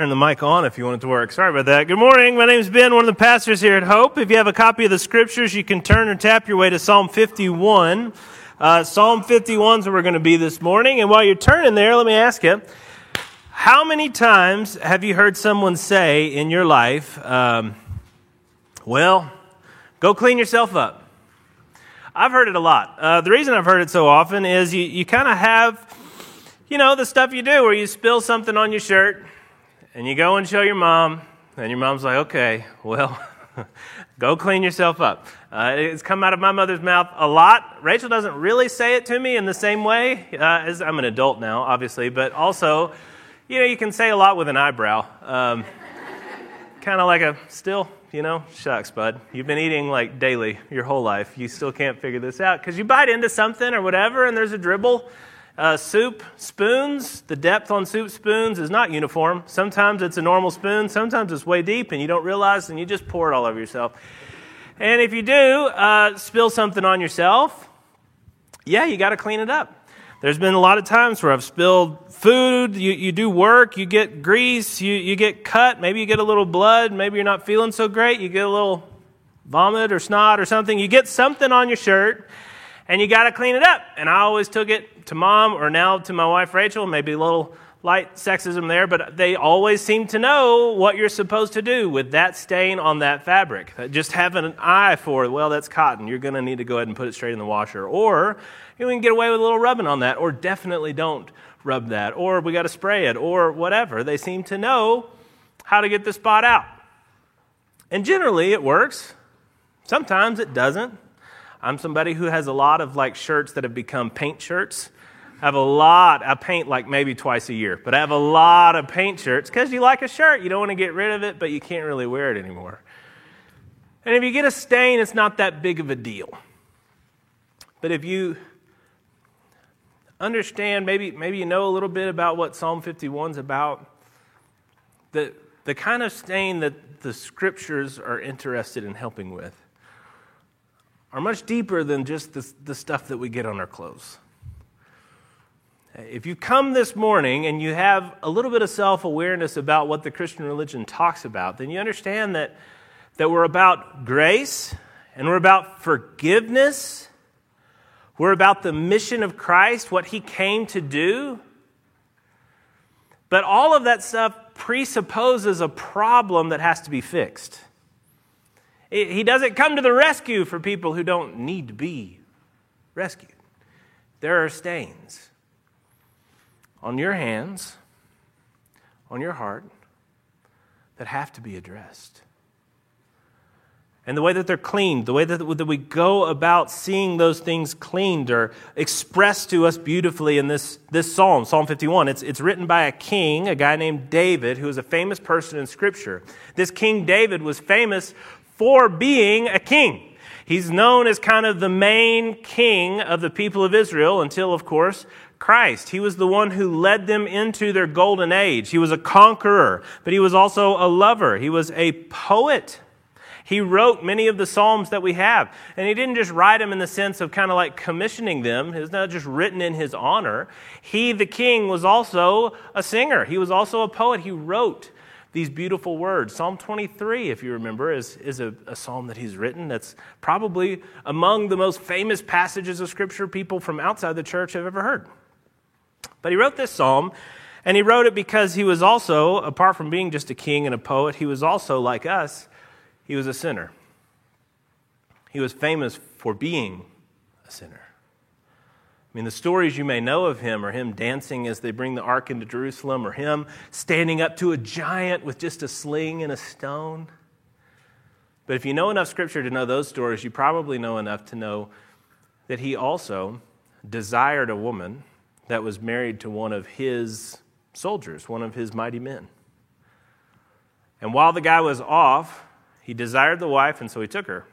Turn the mic on if you want it to work. Sorry about that. Good morning. My name is Ben, one of the pastors here at Hope. If you have a copy of the scriptures, you can turn or tap your way to Psalm 51. Uh, Psalm 51 is where we're going to be this morning. And while you're turning there, let me ask you how many times have you heard someone say in your life, um, well, go clean yourself up? I've heard it a lot. Uh, the reason I've heard it so often is you, you kind of have, you know, the stuff you do where you spill something on your shirt and you go and show your mom, and your mom's like, okay, well, go clean yourself up. Uh, it's come out of my mother's mouth a lot. Rachel doesn't really say it to me in the same way, uh, as I'm an adult now, obviously, but also, you know, you can say a lot with an eyebrow. Um, kind of like a still, you know, shucks, bud. You've been eating like daily your whole life. You still can't figure this out because you bite into something or whatever, and there's a dribble uh, soup spoons, the depth on soup spoons is not uniform. Sometimes it's a normal spoon, sometimes it's way deep and you don't realize and you just pour it all over yourself. And if you do uh, spill something on yourself, yeah, you got to clean it up. There's been a lot of times where I've spilled food, you, you do work, you get grease, you, you get cut, maybe you get a little blood, maybe you're not feeling so great, you get a little vomit or snot or something. You get something on your shirt and you got to clean it up. And I always took it to mom or now to my wife Rachel, maybe a little light sexism there, but they always seem to know what you're supposed to do with that stain on that fabric. Uh, just having an eye for, well, that's cotton. You're going to need to go ahead and put it straight in the washer. Or you can get away with a little rubbing on that, or definitely don't rub that, or we got to spray it, or whatever. They seem to know how to get the spot out. And generally it works. Sometimes it doesn't. I'm somebody who has a lot of like shirts that have become paint shirts. I have a lot. I paint like maybe twice a year, but I have a lot of paint shirts because you like a shirt. You don't want to get rid of it, but you can't really wear it anymore. And if you get a stain, it's not that big of a deal. But if you understand, maybe, maybe you know a little bit about what Psalm 51 is about, the, the kind of stain that the scriptures are interested in helping with are much deeper than just the, the stuff that we get on our clothes. If you come this morning and you have a little bit of self awareness about what the Christian religion talks about, then you understand that, that we're about grace and we're about forgiveness. We're about the mission of Christ, what he came to do. But all of that stuff presupposes a problem that has to be fixed. He doesn't come to the rescue for people who don't need to be rescued. There are stains on your hands, on your heart, that have to be addressed. And the way that they're cleaned, the way that, we go about seeing those things cleaned are expressed to us beautifully in this, this psalm, Psalm 51. It's, it's written by a king, a guy named David, who is a famous person in Scripture. This King David was famous for being a king. He's known as kind of the main king of the people of Israel until, of course, Christ. He was the one who led them into their golden age. He was a conqueror, but he was also a lover. He was a poet. He wrote many of the Psalms that we have. And he didn't just write them in the sense of kind of like commissioning them. It's not just written in his honor. He, the king, was also a singer. He was also a poet. He wrote these beautiful words. Psalm 23, if you remember, is, is a, a, psalm that he's written that's probably among the most famous passages of Scripture people from outside the church have ever heard. But he wrote this psalm, and he wrote it because he was also, apart from being just a king and a poet, he was also, like us, he was a sinner. He was famous for being a sinner. I mean, the stories you may know of him are him dancing as they bring the ark into Jerusalem, or him standing up to a giant with just a sling and a stone. But if you know enough scripture to know those stories, you probably know enough to know that he also desired a woman that was married to one of his soldiers, one of his mighty men. And while the guy was off, he desired the wife, and so he took her.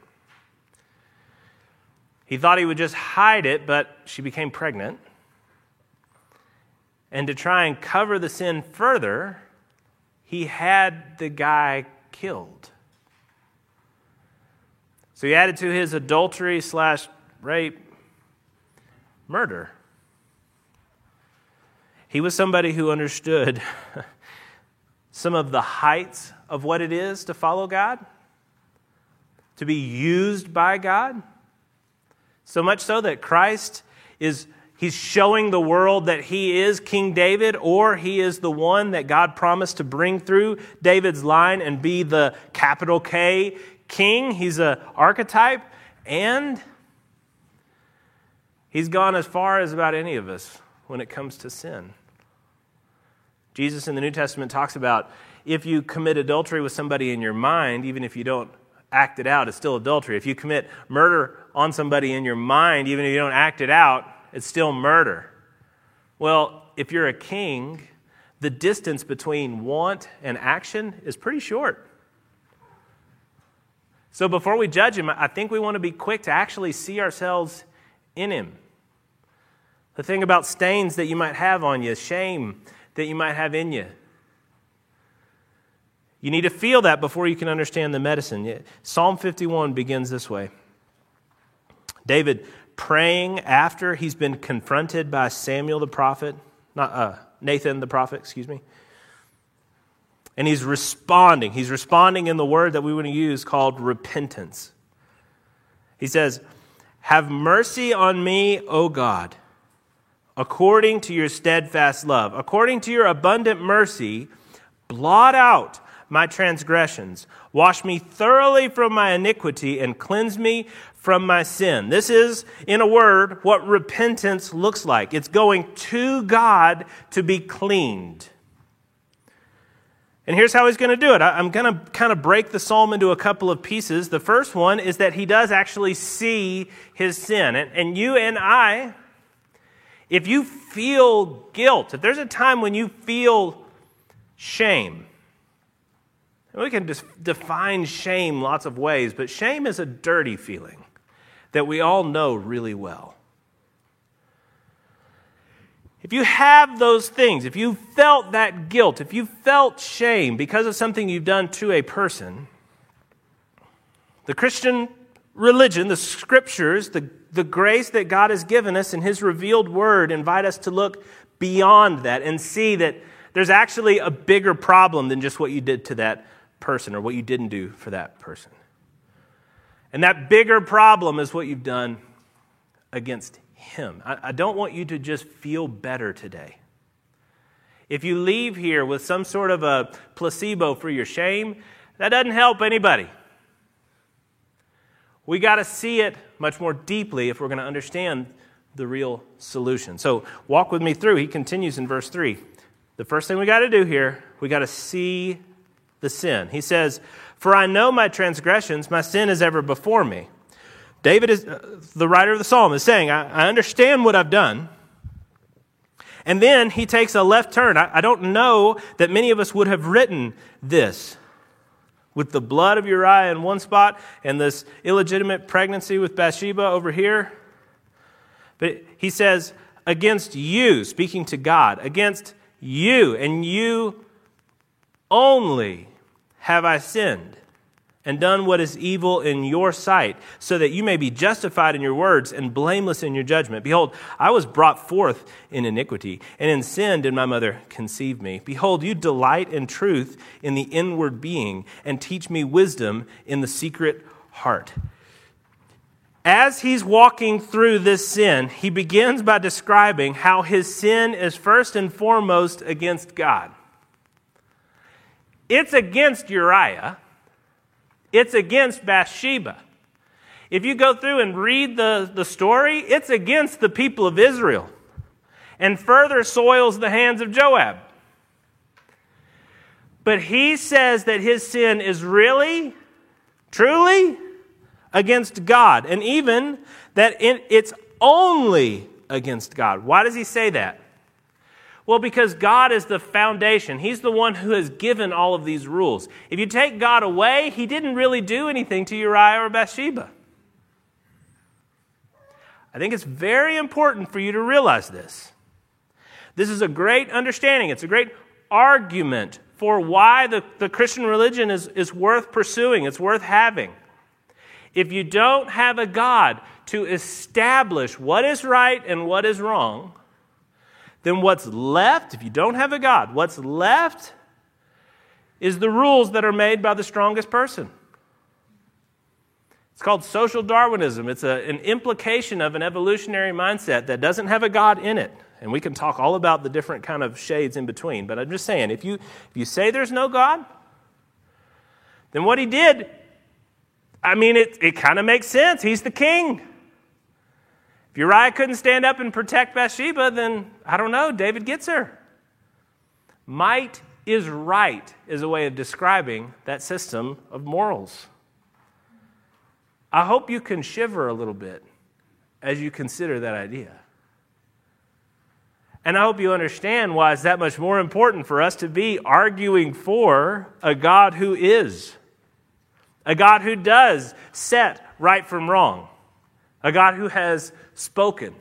He thought he would just hide it, but she became pregnant. And to try and cover the sin further, he had the guy killed. So he added to his adultery slash rape murder. He was somebody who understood some of the heights of what it is to follow God, to be used by God. So much so that Christ is he's showing the world that he is King David or he is the one that God promised to bring through David's line and be the capital K king. He's an archetype and he's gone as far as about any of us when it comes to sin. Jesus in the New Testament talks about if you commit adultery with somebody in your mind, even if you don't act it out, it's still adultery. If you commit murder on somebody in your mind, even if you don't act it out, it's still murder. Well, if you're a king, the distance between want and action is pretty short. So before we judge him, I think we want to be quick to actually see ourselves in him. The thing about stains that you might have on you, shame that you might have in you. You need to feel that before you can understand the medicine. Psalm 51 begins this way David praying after he's been confronted by Samuel the prophet, not uh, Nathan the prophet, excuse me. And he's responding. He's responding in the word that we want to use called repentance. He says, Have mercy on me, O God according to your steadfast love. According to your abundant mercy, blot out my transgressions. Wash me thoroughly from my iniquity and cleanse me from my sin. This is, in a word, what repentance looks like. It's going to God to be cleaned. And here's how he's going to do it. I'm going to kind of break the psalm into a couple of pieces. The first one is that he does actually see his sin. And, you and I, if you feel guilt, if there's a time when you feel shame, we can define shame lots of ways, but shame is a dirty feeling that we all know really well. If you have those things, if you felt that guilt, if you felt shame because of something you've done to a person, the Christian religion, the scriptures, the the grace that God has given us in His revealed word invite us to look beyond that and see that there's actually a bigger problem than just what you did to that person or what you didn't do for that person. And that bigger problem is what you've done against Him. I, I don't want you to just feel better today. If you leave here with some sort of a placebo for your shame, that doesn't help anybody. We got to see it much more deeply if we're going to understand the real solution. So, walk with me through. He continues in verse 3. The first thing we got to do here, we got to see the sin. He says, For I know my transgressions, my sin is ever before me. David is, uh, the writer of the psalm, is saying, I, I, understand what I've done. And then he takes a left turn. I, I don't know that many of us would have written this with the blood of Uriah in one spot and this illegitimate pregnancy with Bathsheba over here. But he says, against you, speaking to God, against you and you only have I sinned and done what is evil in your sight, so that you may be justified in your words and blameless in your judgment. Behold, I was brought forth in iniquity, and in sin did my mother conceive me. Behold, you delight in truth in the inward being, and teach me wisdom in the secret heart. As he's walking through this sin, he begins by describing how his sin is first and foremost against God. It's against Uriah it's against Bathsheba. If you go through and read the, the story, it's against the people of Israel and further soils the hands of Joab. But he says that his sin is really, truly against God, and even that it's only against God. Why does he say that? Well, because God is the foundation. He's the one who has given all of these rules. If you take God away, He didn't really do anything to Uriah or Bathsheba. I think it's very important for you to realize this. This is a great understanding, it's a great argument for why the, the Christian religion is, is worth pursuing, it's worth having. If you don't have a God to establish what is right and what is wrong, then what's left, if you don't have a God, what's left is the rules that are made by the strongest person. It's called social Darwinism. It's a, an implication of an evolutionary mindset that doesn't have a God in it. And we can talk all about the different kind of shades in between. But I'm just saying, if you, if you say there's no God, then what he did, I mean, it, it kind of makes sense. He's the king. If Uriah couldn't stand up and protect Bathsheba, then I don't know, David gets her. Might is right is a way of describing that system of morals. I hope you can shiver a little bit as you consider that idea. And I hope you understand why it's that much more important for us to be arguing for a God who is, a God who does set right from wrong, a God who has spoken.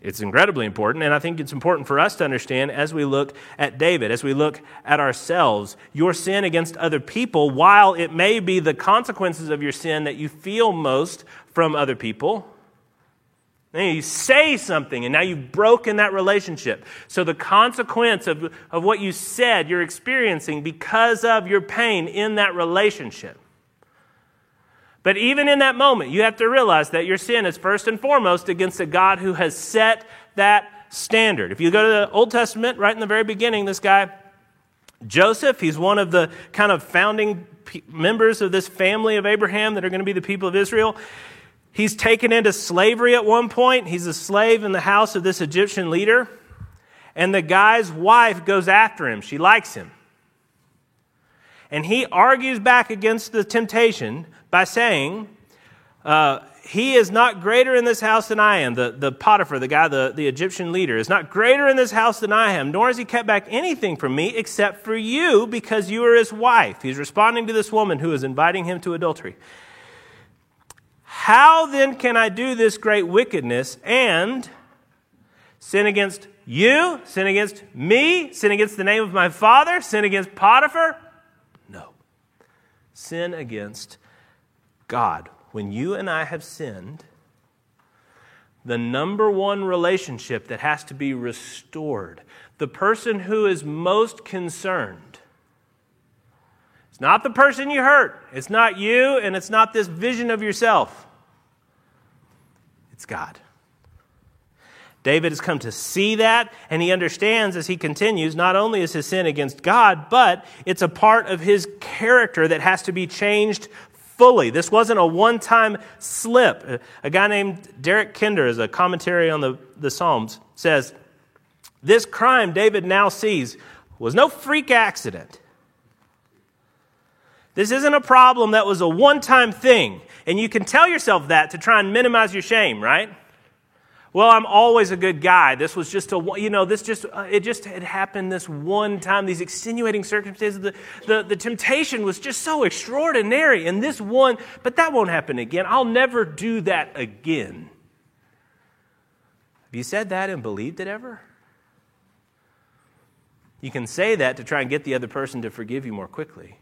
It's incredibly important, and I think it's important for us to understand as we look at David, as we look at ourselves. Your sin against other people, while it may be the consequences of your sin that you feel most from other people, you say something, and now you've broken that relationship. So, the consequence of, of what you said, you're experiencing because of your pain in that relationship. But even in that moment, you have to realize that your sin is first and foremost against a God who has set that standard. If you go to the Old Testament, right in the very beginning, this guy, Joseph, he's one of the kind of founding members of this family of Abraham that are going to be the people of Israel. He's taken into slavery at one point. He's a slave in the house of this Egyptian leader. And the guy's wife goes after him. She likes him. And he argues back against the temptation by saying, uh, He is not greater in this house than I am. The, the Potiphar, the guy, the, the Egyptian leader, is not greater in this house than I am, nor has he kept back anything from me except for you because you are his wife. He's responding to this woman who is inviting him to adultery. How then can I do this great wickedness and sin against you, sin against me, sin against the name of my father, sin against Potiphar? No. Sin against God. When you and I have sinned, the number one relationship that has to be restored, the person who is most concerned, it's not the person you hurt, it's not you, and it's not this vision of yourself. It's God. David has come to see that, and he understands as he continues not only is his sin against God, but it's a part of his character that has to be changed fully. This wasn't a one time slip. A guy named Derek Kidner, as a commentary on the, the Psalms, says this crime David now sees was no freak accident. This isn't a problem that was a one time thing. And you can tell yourself that to try and minimize your shame, right? Well, I'm always a good guy. This was just a, you know, this just, uh, it just had happened this one time, these extenuating circumstances. The, the, the temptation was just so extraordinary. And this one, but that won't happen again. I'll never do that again. Have you said that and believed it ever? You can say that to try and get the other person to forgive you more quickly.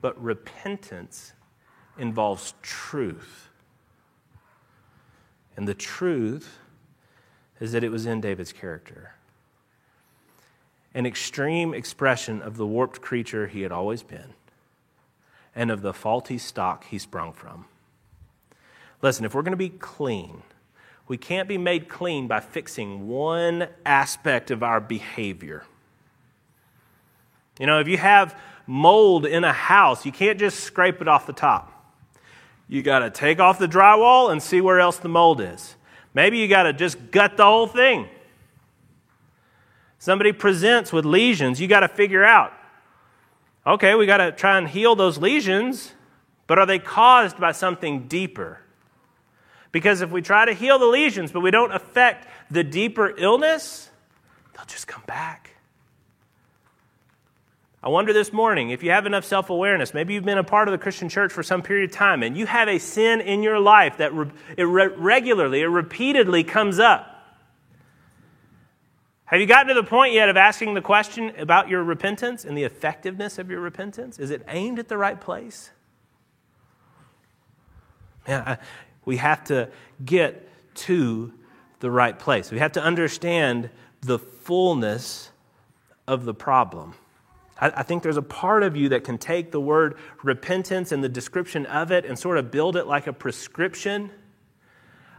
But repentance involves truth and the truth is that it was in David's character. An extreme expression of the warped creature he had always been and of the faulty stock he sprung from. Listen, if we're going to be clean, we can't be made clean by fixing one aspect of our behavior. You know, if you have mold in a house, you can't just scrape it off the top. You got to take off the drywall and see where else the mold is. Maybe you got to just gut the whole thing. Somebody presents with lesions, you got to figure out okay, we got to try and heal those lesions, but are they caused by something deeper? Because if we try to heal the lesions, but we don't affect the deeper illness, they'll just come back. I wonder this morning if you have enough self awareness, maybe you've been a part of the Christian church for some period of time, and you have a sin in your life that re- it re- regularly, it repeatedly comes up. Have you gotten to the point yet of asking the question about your repentance and the effectiveness of your repentance? Is it aimed at the right place? Man, I, we have to get to the right place. We have to understand the fullness of the problem. I, think there's a part of you that can take the word repentance and the description of it and sort of build it like a prescription.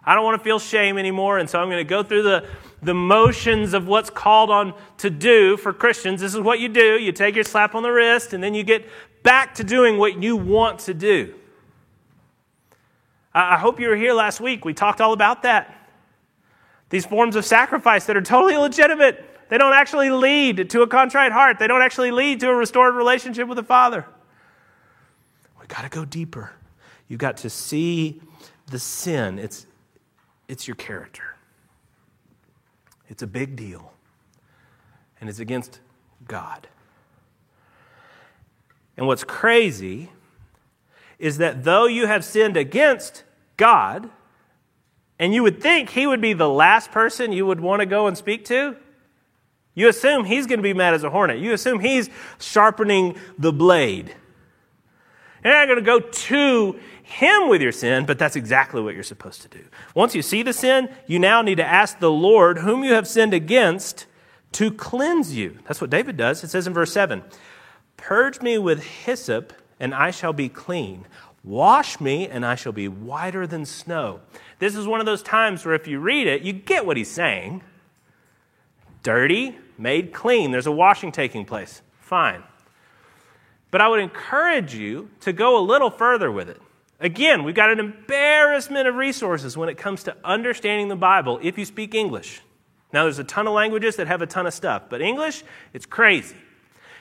I don't want to feel shame anymore, and so I'm going to go through the, the motions of what's called on to do for Christians. This is what you do you take your slap on the wrist, and then you get back to doing what you want to do. I hope you were here last week. We talked all about that. These forms of sacrifice that are totally illegitimate. They don't actually lead to a contrite heart, they don't actually lead to a restored relationship with the Father. We've got to go deeper. You've got to see the sin. It's, it's your character, it's a big deal, and it's against God. And what's crazy is that though you have sinned against God, and you would think he would be the last person you would want to go and speak to, you assume he's going to be mad as a hornet. You assume he's sharpening the blade. You're not going to go to him with your sin, but that's exactly what you're supposed to do. Once you see the sin, you now need to ask the Lord, whom you have sinned against, to cleanse you. That's what David does. It says in verse 7 Purge me with hyssop, and I shall be clean. Wash me, and I shall be whiter than snow. This is one of those times where if you read it, you get what he's saying. Dirty, made clean. There's a washing taking place. Fine. But I would encourage you to go a little further with it. Again, we've got an embarrassment of resources when it comes to understanding the Bible if you speak English. Now, there's a ton of languages that have a ton of stuff, but English, it's crazy.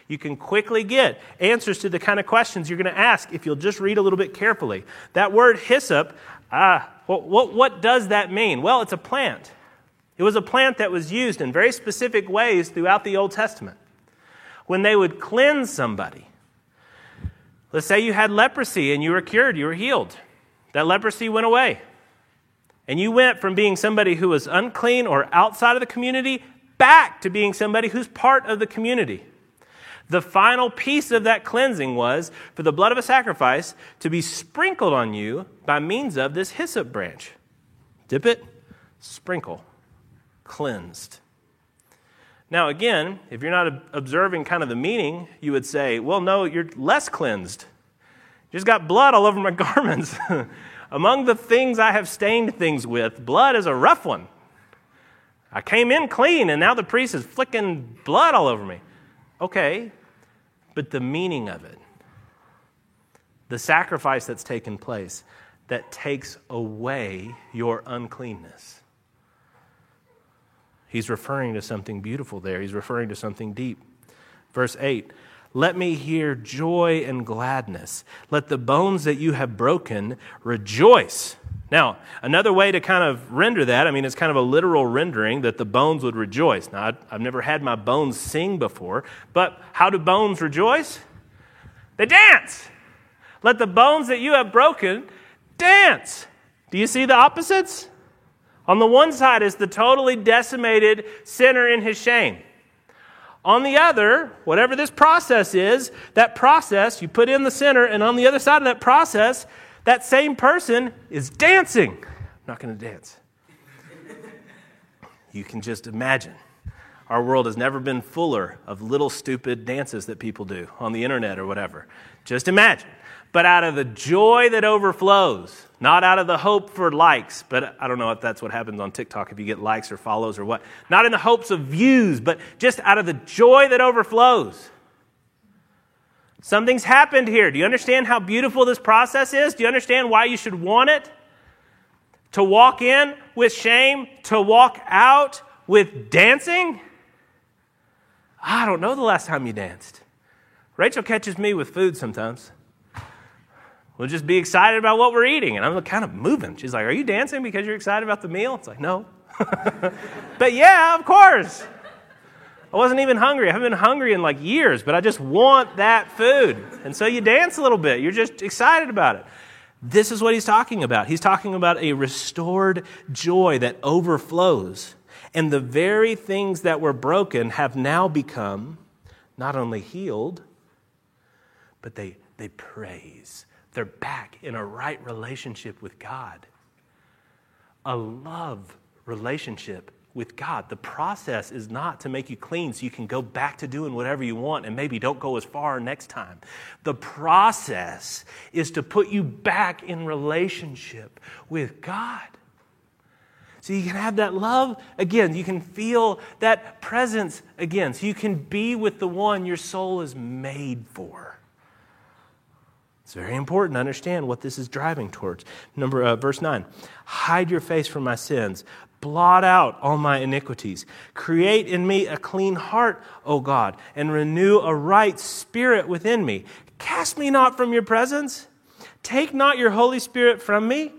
You can quickly get answers to the kind of questions you're going to ask if you'll just read a little bit carefully. That word hyssop, ah, what, what, what does that mean? Well, it's a plant. It was a plant that was used in very specific ways throughout the Old Testament. When they would cleanse somebody, let's say you had leprosy and you were cured, you were healed. That leprosy went away. And you went from being somebody who was unclean or outside of the community back to being somebody who's part of the community. The final piece of that cleansing was for the blood of a sacrifice to be sprinkled on you by means of this hyssop branch. Dip it, sprinkle cleansed. Now, again, if you're not observing kind of the meaning, you would say, well, no, you're less cleansed. Just got blood all over my garments. Among the things I have stained things with, blood is a rough one. I came in clean, and now the priest is flicking blood all over me. Okay, but the meaning of it, the sacrifice that's taken place, that takes away your uncleanness. He's referring to something beautiful there. He's referring to something deep. Verse 8 Let me hear joy and gladness. Let the bones that you have broken rejoice. Now, another way to kind of render that, I mean, it's kind of a literal rendering that the bones would rejoice. Now, I've never had my bones sing before, but how do bones rejoice? They dance. Let the bones that you have broken dance. Do you see the opposites? On the one side is the totally decimated sinner in his shame. On the other, whatever this process is, that process, you put in the sinner, and on the other side of that process, that same person is dancing. I'm not going to dance. you can just imagine. Our world has never been fuller of little stupid dances that people do on the internet or whatever. Just imagine but out of the joy that overflows, not out of the hope for likes, but I don't know if that's what happens on TikTok if you get likes or follows or what. Not in the hopes of views, but just out of the joy that overflows. Something's happened here. Do you understand how beautiful this process is? Do you understand why you should want it? To walk in with shame, to walk out with dancing? I don't know the last time you danced. Rachel catches me with food sometimes. We'll just be excited about what we're eating. And I'm kind of moving. She's like, Are you dancing because you're excited about the meal? It's like, No. but yeah, of course. I wasn't even hungry. I haven't been hungry in like years, but I just want that food. And so you dance a little bit. You're just excited about it. This is what he's talking about. He's talking about a restored joy that overflows. And the very things that were broken have now become not only healed, but they, they praise they're back in a right relationship with God. A love relationship with God. The process is not to make you clean so you can go back to doing whatever you want and maybe don't go as far next time. The process is to put you back in relationship with God. So you can have that love again. You can feel that presence again. So you can be with the one your soul is made for. It's very important to understand what this is driving towards. Number uh, verse 9. Hide your face from my sins. Blot out all my iniquities. Create in me a clean heart, O God, and renew a right spirit within me. Cast me not from your presence. Take not your Holy Spirit from me.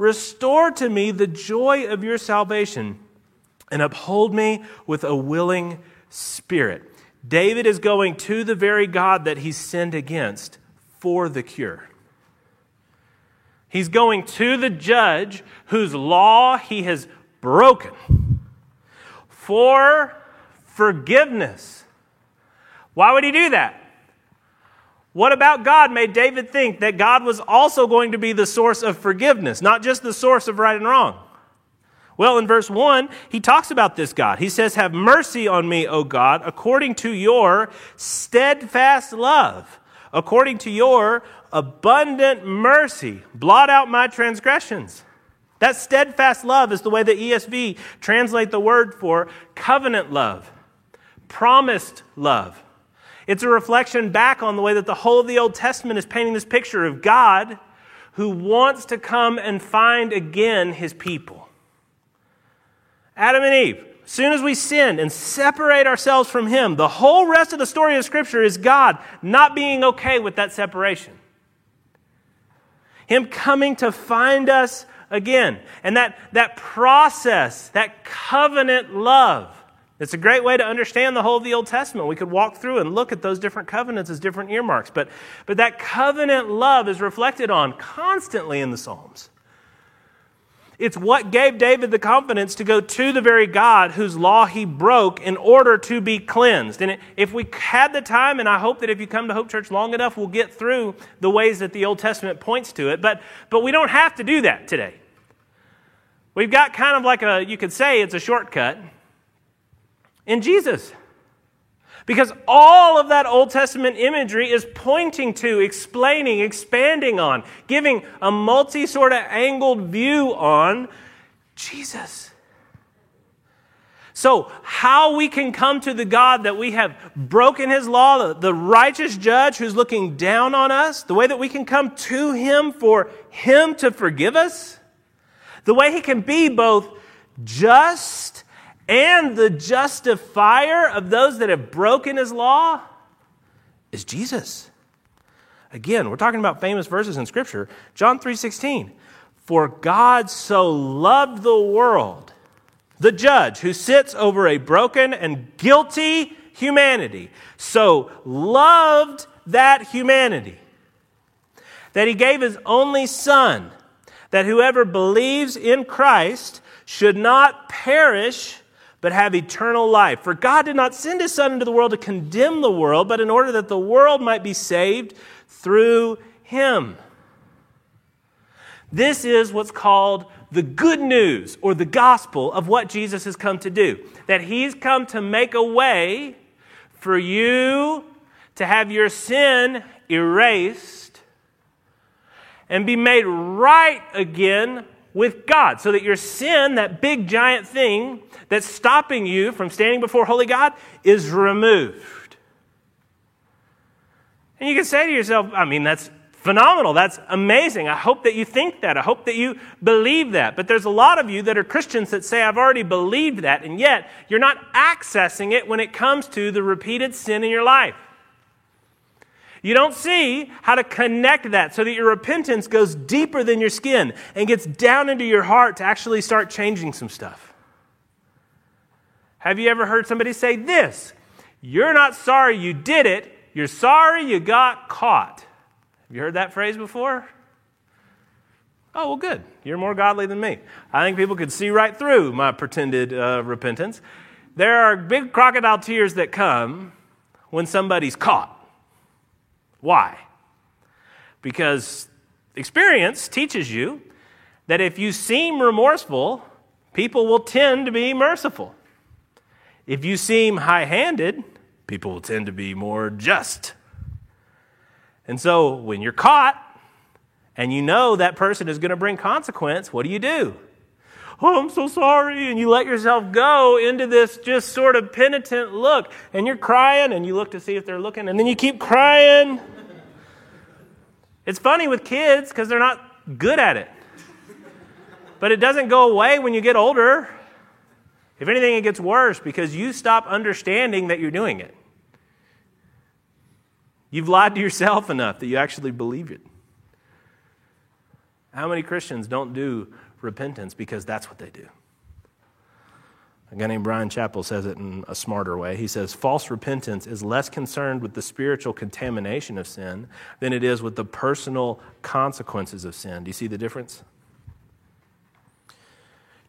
Restore to me the joy of your salvation and uphold me with a willing spirit. David is going to the very God that he sinned against for the cure. He's going to the judge whose law he has broken for forgiveness. Why would he do that? What about God made David think that God was also going to be the source of forgiveness, not just the source of right and wrong? Well, in verse 1, he talks about this God. He says, Have mercy on me, O God, according to your steadfast love, according to your abundant mercy. Blot out my transgressions. That steadfast love is the way the ESV translate the word for covenant love, promised love. It's a reflection back on the way that the whole of the Old Testament is painting this picture of God who wants to come and find again his people. Adam and Eve, as soon as we sin and separate ourselves from him, the whole rest of the story of Scripture is God not being okay with that separation. Him coming to find us again. And that, that process, that covenant love, it's a great way to understand the whole of the Old Testament. We could walk through and look at those different covenants as different earmarks. But, but that covenant love is reflected on constantly in the Psalms. It's what gave David the confidence to go to the very God whose law he broke in order to be cleansed. And if we had the time, and I hope that if you come to Hope Church long enough, we'll get through the ways that the Old Testament points to it. But, but we don't have to do that today. We've got kind of like a, you could say it's a shortcut in Jesus. Because all of that Old Testament imagery is pointing to, explaining, expanding on, giving a multi sort of angled view on Jesus. So, how we can come to the God that we have broken his law, the righteous judge who's looking down on us, the way that we can come to him for him to forgive us, the way he can be both just and the justifier of those that have broken his law is Jesus. Again, we're talking about famous verses in scripture. John 3:16. For God so loved the world, the judge who sits over a broken and guilty humanity, so loved that humanity that he gave his only son that whoever believes in Christ should not perish, but have eternal life. For God did not send his Son into the world to condemn the world, but in order that the world might be saved through him. This is what's called the good news or the gospel of what Jesus has come to do. That he's come to make a way for you to have your sin erased and be made right again with God. So that your sin, that big giant thing that's stopping you from standing before holy God, is removed. And you can say to yourself, I mean, that's phenomenal. That's amazing. I hope that you think that. I hope that you believe that. But there's a lot of you that are Christians that say, I've already believed that, and yet you're not accessing it when it comes to the repeated sin in your life. You don't see how to connect that so that your repentance goes deeper than your skin and gets down into your heart to actually start changing some stuff. Have you ever heard somebody say this? You're not sorry you did it, you're sorry you got caught. Have you heard that phrase before? Oh, well, good. You're more godly than me. I think people could see right through my pretended uh, repentance. There are big crocodile tears that come when somebody's caught. Why? Because experience teaches you that if you seem remorseful, people will tend to be merciful. If you seem high handed, people will tend to be more just. And so when you're caught and you know that person is going to bring consequence, what do you do? Oh, I'm so sorry. And you let yourself go into this just sort of penitent look. And you're crying and you look to see if they're looking and then you keep crying. It's funny with kids because they're not good at it. But it doesn't go away when you get older. If anything, it gets worse because you stop understanding that you're doing it. You've lied to yourself enough that you actually believe it. How many Christians don't do repentance because that's what they do? A guy named Bryan Chapell says it in a smarter way. He says, False repentance is less concerned with the spiritual contamination of sin than it is with the personal consequences of sin. Do you see the difference?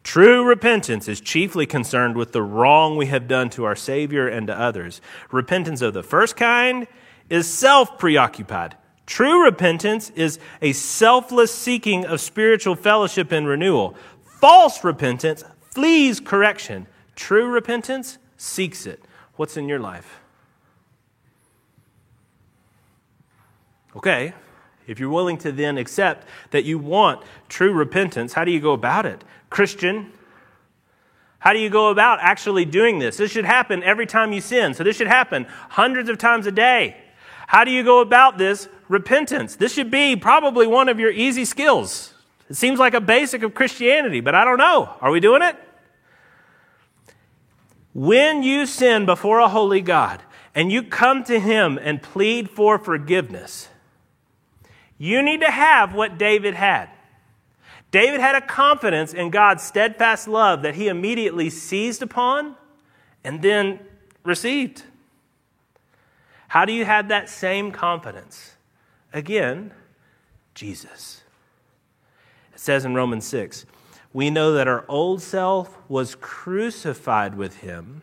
True repentance is chiefly concerned with the wrong we have done to our Savior and to others. Repentance of the first kind is self preoccupied. True repentance is a selfless seeking of spiritual fellowship and renewal. False repentance flees correction. True repentance seeks it. What's in your life? Okay, if you're willing to then accept that you want true repentance, how do you go about it? Christian, how do you go about actually doing this? This should happen every time you sin. So this should happen hundreds of times a day. How do you go about this? Repentance. This should be probably one of your easy skills. It seems like a basic of Christianity, but I don't know. Are we doing it? When you sin before a holy God and you come to Him and plead for forgiveness, you need to have what David had. David had a confidence in God's steadfast love that he immediately seized upon and then received. How do you have that same confidence? Again, Jesus. It says in Romans 6 we know that our old self was crucified with him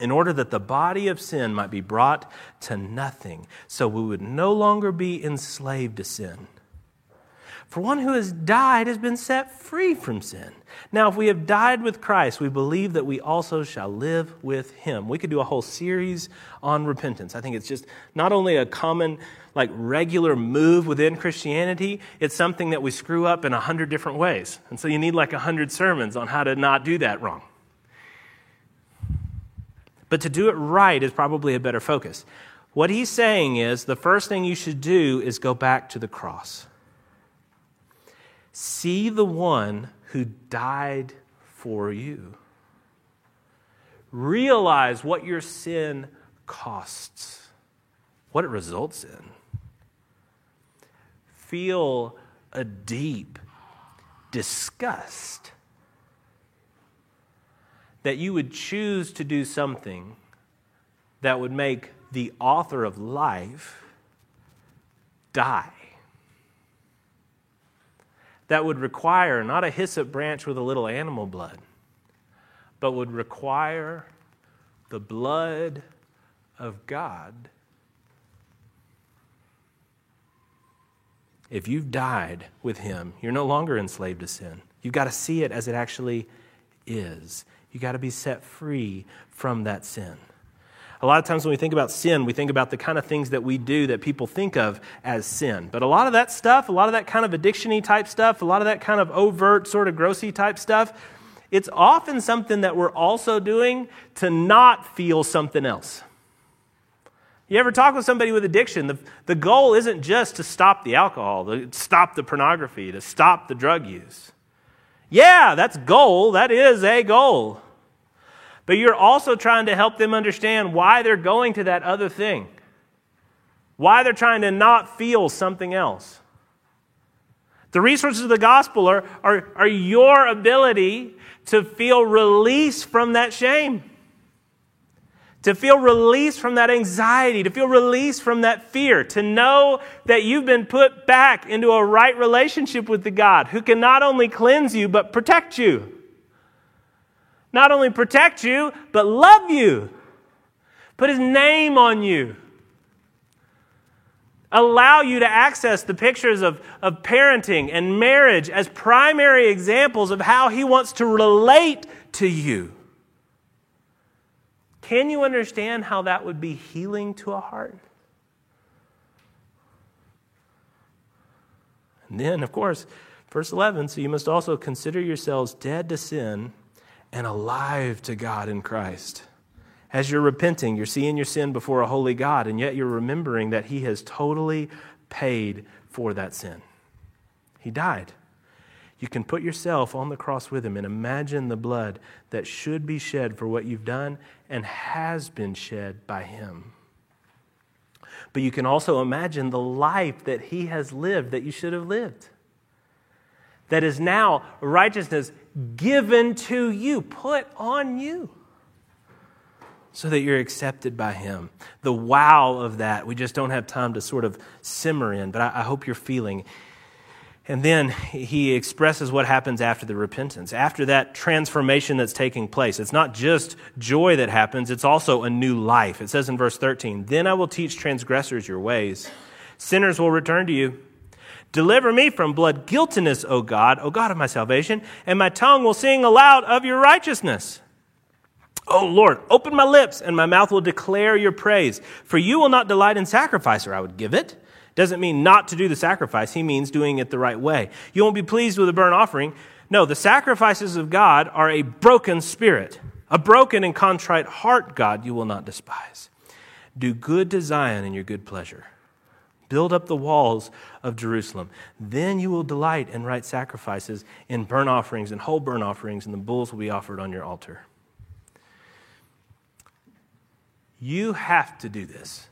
in order that the body of sin might be brought to nothing, so we would no longer be enslaved to sin. For one who has died has been set free from sin. Now, if we have died with Christ, we believe that we also shall live with him. We could do a whole series on repentance. I think it's just not only a common, like regular move within Christianity, it's something that we screw up in a hundred different ways. And so you need like a hundred sermons on how to not do that wrong. But to do it right is probably a better focus. What he's saying is the first thing you should do is go back to the cross. See the one who died for you. Realize what your sin costs, what it results in. Feel a deep disgust that you would choose to do something that would make the author of life die that would require not a hyssop branch with a little animal blood, but would require the blood of God. If you've died with Him, you're no longer enslaved to sin. You've got to see it as it actually is. You've got to be set free from that sin. A lot of times when we think about sin, we think about the kind of things that we do that people think of as sin. But a lot of that stuff, a lot of that kind of addictiony type stuff, a lot of that kind of overt, sort of grossy type stuff, it's often something that we're also doing to not feel something else. You ever talk with somebody with addiction? The, the goal isn't just to stop the alcohol, to stop the pornography, to stop the drug use. Yeah, that's goal. That is a goal. But you're also trying to help them understand why they're going to that other thing, why they're trying to not feel something else. The resources of the gospel are, are, are your ability to feel release from that shame, to feel release from that anxiety, to feel release from that fear, to know that you've been put back into a right relationship with the God who can not only cleanse you, but protect you not only protect you, but love you, put his name on you. allow you to access the pictures of, of parenting and marriage as primary examples of how He wants to relate to you. Can you understand how that would be healing to a heart? And then, of course, verse 11 so you must also consider yourselves dead to sin and alive to God in Christ. As you're repenting, you're seeing your sin before a holy God, and yet you're remembering that He has totally paid for that sin. He died. You can put yourself on the cross with Him and imagine the blood that should be shed for what you've done and has been shed by Him. But you can also imagine the life that He has lived that you should have lived. That is now righteousness given to you, put on you so that you're accepted by Him. The wow of that, we just don't have time to sort of simmer in, but I, I, hope you're feeling. And then he expresses what happens after the repentance, after that transformation that's taking place. It's not just joy that happens, it's also a new life. It says in verse 13, Then I will teach transgressors your ways, sinners will return to you. Deliver me from blood guiltiness, O God, O God of my salvation, and my tongue will sing aloud of your righteousness. O Lord, open my lips, and my mouth will declare your praise. For you will not delight in sacrifice, or I would give it. Doesn't mean not to do the sacrifice, he means doing it the right way. You won't be pleased with a burnt offering. No, the sacrifices of God are a broken spirit, a broken and contrite heart, God, you will not despise. Do good to Zion in your good pleasure. Build up the walls of Jerusalem. Then you will delight in right sacrifices, in burnt offerings and whole burnt offerings, and the bulls will be offered on your altar. You have to do this.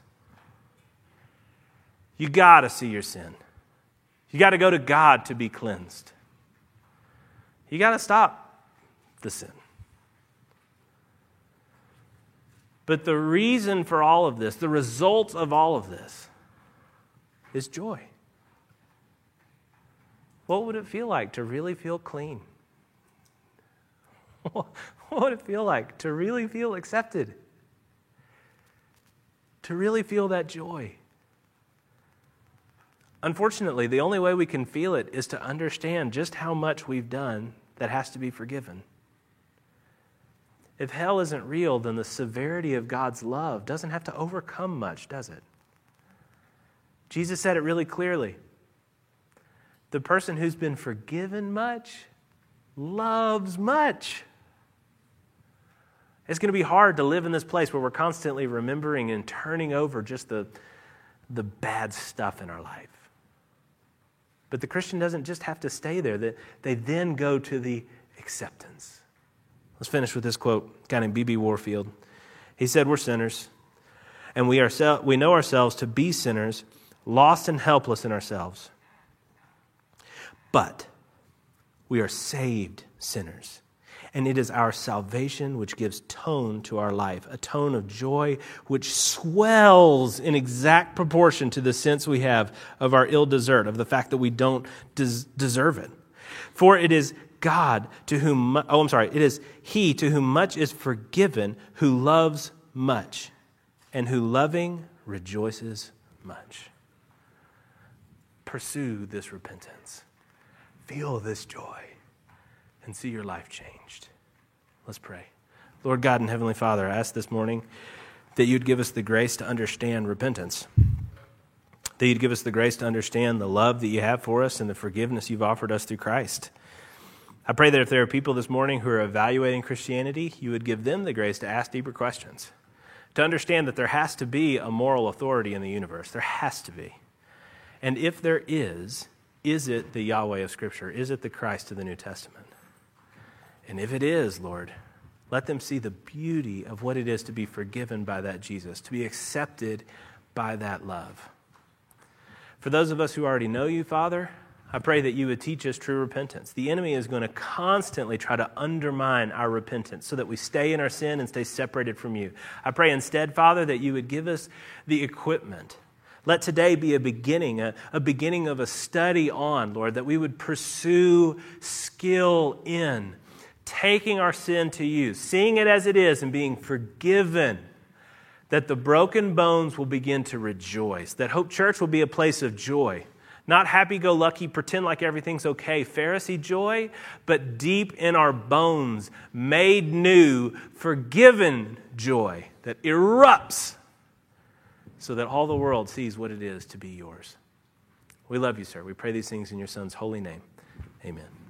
You got to see your sin. You got to go to God to be cleansed. You got to stop the sin. But the reason for all of this, the result of all of this, is joy. What would it feel like to really feel clean? What would it feel like to really feel accepted? to really feel that joy. Unfortunately, the only way we can feel it is to understand just how much we've done that has to be forgiven. If hell isn't real, then the severity of God's love doesn't have to overcome much, does it? Jesus said it really clearly. The person who's been forgiven much loves much. It's going to be hard to live in this place where we're constantly remembering and turning over just the, the bad stuff in our life. But the Christian doesn't just have to stay there, they, they then go to the acceptance. Let's finish with this quote, a guy named B.B. Warfield. He said, We're sinners, and we, are, we know ourselves to be sinners, lost and helpless in ourselves. But we are saved sinners and it is our salvation which gives tone to our life, a tone of joy which swells in exact proportion to the sense we have of our ill desert, of the fact that we don't des- deserve it. For it is God to whom, oh, I'm sorry, it is He to whom much is forgiven, who loves much, and who loving rejoices much. Pursue this repentance, feel this joy and see your life changed. Let's pray. Lord God and Heavenly Father, I ask this morning that you'd give us the grace to understand repentance, that you'd give us the grace to understand the love that you have for us and the forgiveness you've offered us through Christ. I pray that if there are people this morning who are evaluating Christianity, you would give them the grace to ask deeper questions, to understand that there has to be a moral authority in the universe. There has to be. And if there is, is it the Yahweh of Scripture? Is it the Christ of the New Testament? And if it is, Lord, let them see the beauty of what it is to be forgiven by that Jesus, to be accepted by that love. For those of us who already know you, Father, I pray that you would teach us true repentance. The enemy is going to constantly try to undermine our repentance so that we stay in our sin and stay separated from you. I pray instead, Father, that you would give us the equipment. Let today be a beginning, a, a beginning of a study on, Lord, that we would pursue skill in taking our sin to you, seeing it as it is, and being forgiven, that the broken bones will begin to rejoice, that Hope Church will be a place of joy. Not happy go lucky, pretend like everything's okay, Pharisee joy, but deep in our bones, made new, forgiven joy that erupts so that all the world sees what it is to be yours. We love you, sir. We pray these things in your son's holy name. Amen.